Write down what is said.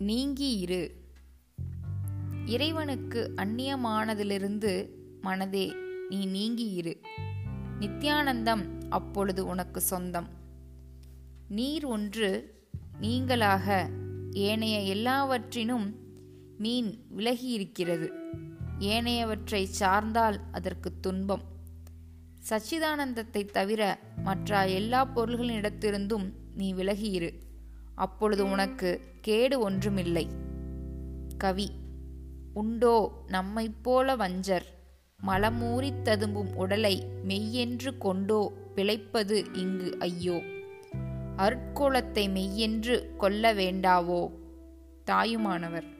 நீங்கி இரு இறைவனுக்கு அந்நியமானதிலிருந்து மனதே நீ நீங்கி இரு நித்யானந்தம் அப்பொழுது உனக்கு சொந்தம். நீர் ஒன்று நீங்களாக ஏனைய எல்லாவற்றினும் மீன் விலகியிருக்கிறது. ஏனையவற்றை சார்ந்தால் அதற்கு துன்பம். சச்சிதானந்தத்தை தவிர மற்ற எல்லா பொருள்களினிடத்திலிருந்தும் நீ விலகியிரு. அப்பொழுது உனக்கு கேடு ஒன்றுமில்லை. கவி உண்டோ நம்மைப் போல வஞ்சர் மலமூறித் ததும்பும் உடலை மெய்யென்று கொண்டோ பிழைப்பது இங்கு ஐயோ. அருட்கோலத்தை மெய்யென்று கொல்ல வேண்டாவோ? தாயுமானவர்.